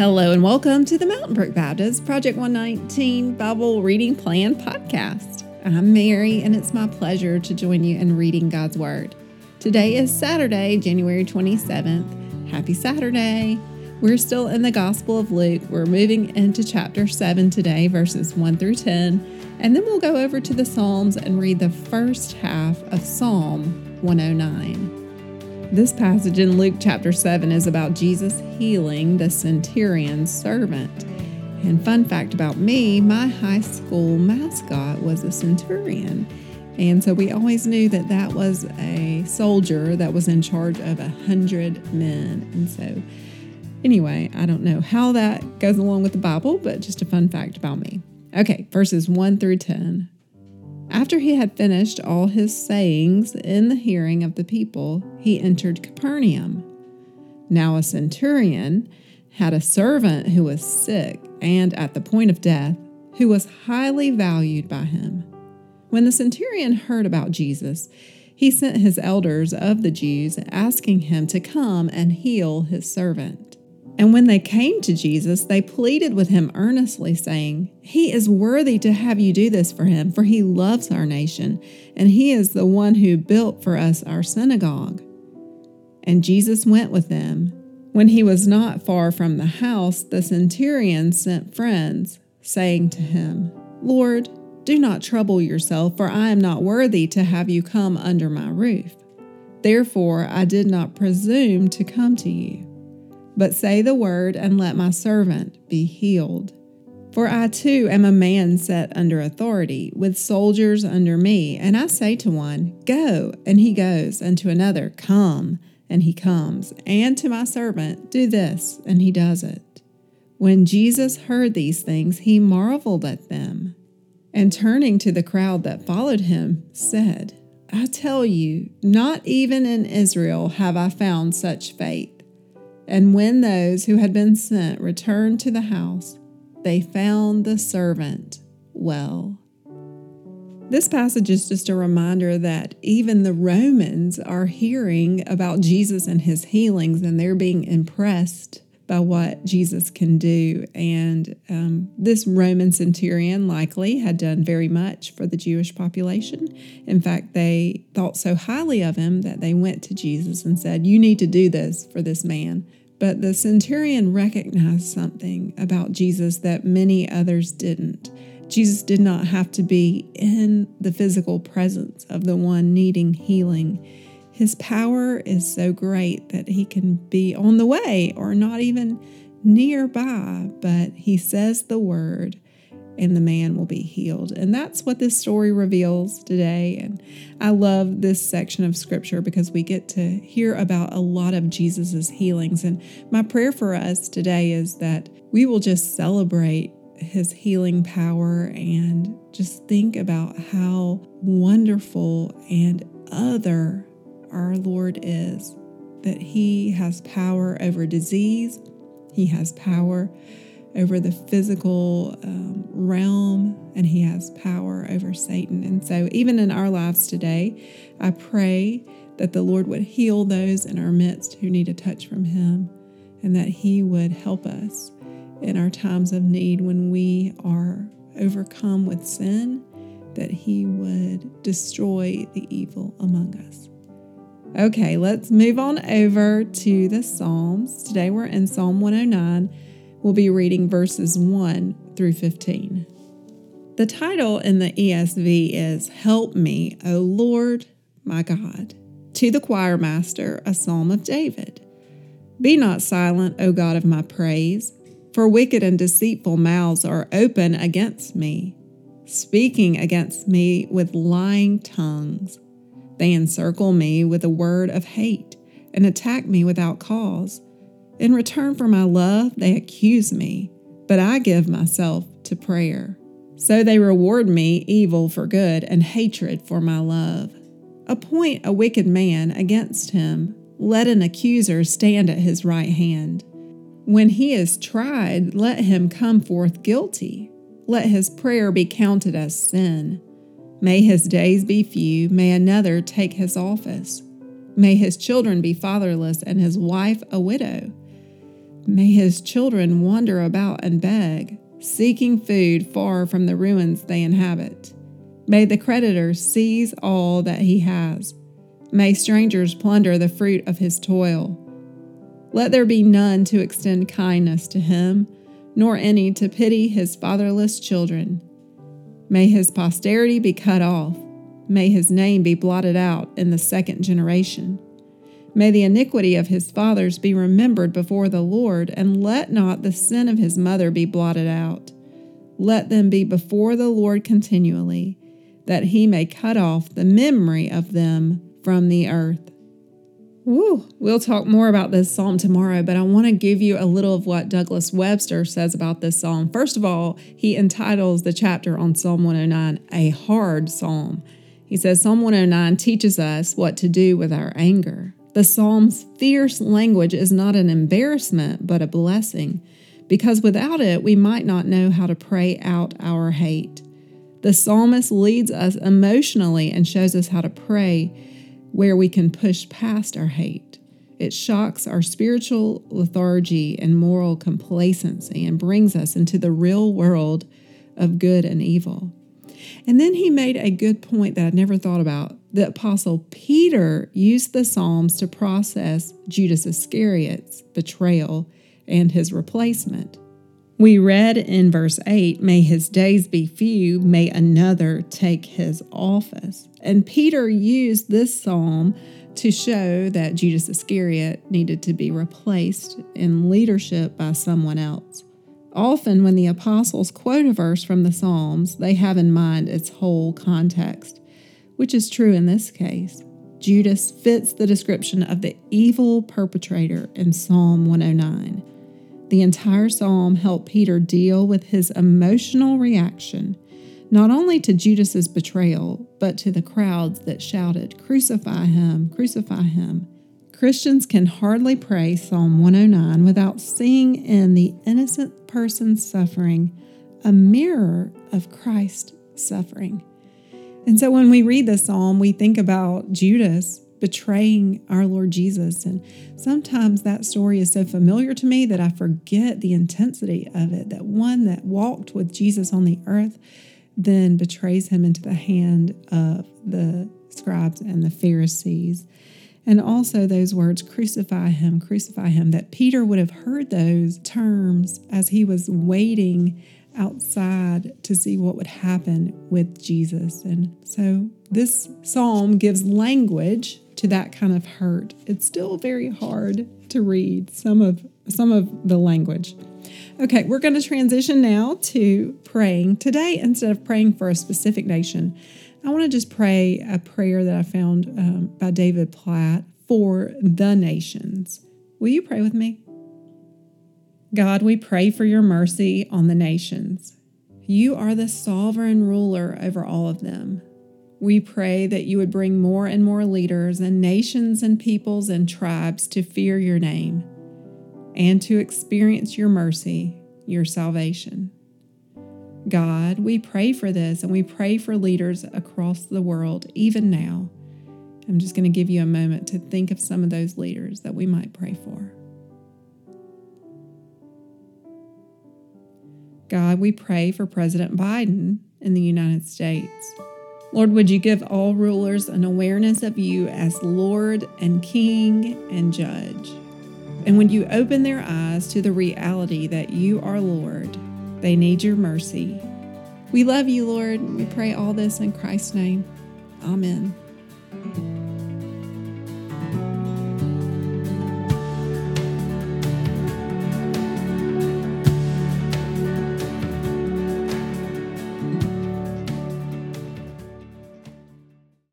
Hello and welcome to the Mountain Brook Baptist Project 119 Bible Reading Plan podcast. I'm Mary and it's my pleasure to join you in reading God's Word. Today is Saturday, January 27th. Happy Saturday! We're still in the Gospel of Luke. We're moving into chapter 7 today, verses 1 through 10, and then we'll go over to the Psalms and read the first half of Psalm 109. This passage in Luke chapter 7 is about Jesus healing the centurion's servant. And fun fact about me, my high school mascot was a centurion. And so we always knew that that was a soldier that was in charge of a hundred men. And so, anyway, I don't know how that goes along with the Bible, but just a fun fact about me. Okay, verses 1 through 10. After he had finished all his sayings in the hearing of the people, he entered Capernaum. Now a centurion had a servant who was sick and at the point of death, who was highly valued by him. When the centurion heard about Jesus, he sent his elders of the Jews asking him to come and heal his servant. And when they came to Jesus, they pleaded with him earnestly, saying, He is worthy to have you do this for him, for he loves our nation, and he is the one who built for us our synagogue. And Jesus went with them. When he was not far from the house, the centurion sent friends, saying to him, Lord, do not trouble yourself, for I am not worthy to have you come under my roof. Therefore I did not presume to come to you. But say the word, and let my servant be healed. For I too am a man set under authority, with soldiers under me. And I say to one, Go, and he goes, and to another, Come, and he comes. And to my servant, Do this, and he does it. When Jesus heard these things, he marveled at them. And turning to the crowd that followed him, said, I tell you, not even in Israel have I found such faith. And when those who had been sent returned to the house, they found the servant well. This passage is just a reminder that even the Romans are hearing about Jesus and his healings, and they're being impressed by what Jesus can do. And um, this Roman centurion likely had done very much for the Jewish population. In fact, they thought so highly of him that they went to Jesus and said, You need to do this for this man. But the centurion recognized something about Jesus that many others didn't. Jesus did not have to be in the physical presence of the one needing healing his power is so great that he can be on the way or not even nearby, but he says the word and the man will be healed. And that's what this story reveals today. And I love this section of scripture because we get to hear about a lot of Jesus's healings. And my prayer for us today is that we will just celebrate his healing power and just think about how wonderful and other our Lord is, that He has power over disease, He has power over the physical um, realm, and He has power over Satan. And so, even in our lives today, I pray that the Lord would heal those in our midst who need a touch from Him, and that He would help us in our times of need when we are overcome with sin, that He would destroy the evil among us. Okay, let's move on over to the Psalms. Today we're in Psalm 109. We'll be reading verses 1 through 15. The title in the ESV is Help Me, O Lord, my God. To the choir master, a psalm of David. Be not silent, O God of my praise, for wicked and deceitful mouths are open against me, speaking against me with lying tongues. They encircle me with a word of hate and attack me without cause. In return for my love, they accuse me, but I give myself to prayer. So they reward me evil for good and hatred for my love. Appoint a wicked man against him. Let an accuser stand at his right hand. When he is tried, let him come forth guilty. Let his prayer be counted as sin. May his days be few, may another take his office. May his children be fatherless and his wife a widow. May his children wander about and beg, seeking food far from the ruins they inhabit. May the creditor seize all that he has. May strangers plunder the fruit of his toil. Let there be none to extend kindness to him, nor any to pity his fatherless children. May his posterity be cut off. May his name be blotted out in the second generation. May the iniquity of his fathers be remembered before the Lord, and let not the sin of his mother be blotted out. Let them be before the Lord continually, that he may cut off the memory of them from the earth. Woo. We'll talk more about this psalm tomorrow, but I want to give you a little of what Douglas Webster says about this psalm. First of all, he entitles the chapter on Psalm 109 a hard psalm. He says Psalm 109 teaches us what to do with our anger. The psalm's fierce language is not an embarrassment, but a blessing, because without it, we might not know how to pray out our hate. The psalmist leads us emotionally and shows us how to pray where we can push past our hate. It shocks our spiritual lethargy and moral complacency and brings us into the real world of good and evil. And then he made a good point that I'd never thought about. The Apostle Peter used the Psalms to process Judas Iscariot's betrayal and his replacement. We read in verse 8, May his days be few, may another take his office. And Peter used this psalm to show that Judas Iscariot needed to be replaced in leadership by someone else. Often, when the apostles quote a verse from the Psalms, they have in mind its whole context, which is true in this case. Judas fits the description of the evil perpetrator in Psalm 109. The entire psalm helped Peter deal with his emotional reaction not only to Judas's betrayal, but to the crowds that shouted, Crucify him, crucify him. Christians can hardly pray Psalm 109 without seeing in the innocent person's suffering a mirror of Christ's suffering. And so when we read the psalm, we think about Judas betraying our Lord Jesus. And sometimes that story is so familiar to me that I forget the intensity of it. That one that walked with Jesus on the earth then betrays him into the hand of the scribes and the Pharisees. And also those words, crucify him, crucify him, that Peter would have heard those terms as he was waiting outside to see what would happen with Jesus. And so this psalm gives language to that kind of hurt. It's still very hard to read some of some of the language. Okay, we're going to transition now to praying. Today, instead of praying for a specific nation, I want to just pray a prayer that I found um, by David Platt for the nations. Will you pray with me? God, we pray for your mercy on the nations. You are the sovereign ruler over all of them. We pray that you would bring more and more leaders and nations and peoples and tribes to fear your name and to experience your mercy, your salvation. God, we pray for this and we pray for leaders across the world, even now. I'm just going to give you a moment to think of some of those leaders that we might pray for. God, we pray for President Biden in the United States. Lord, would you give all rulers an awareness of you as Lord and King and Judge? And when you open their eyes to the reality that you are Lord, they need your mercy. We love you, Lord. We pray all this in Christ's name. Amen.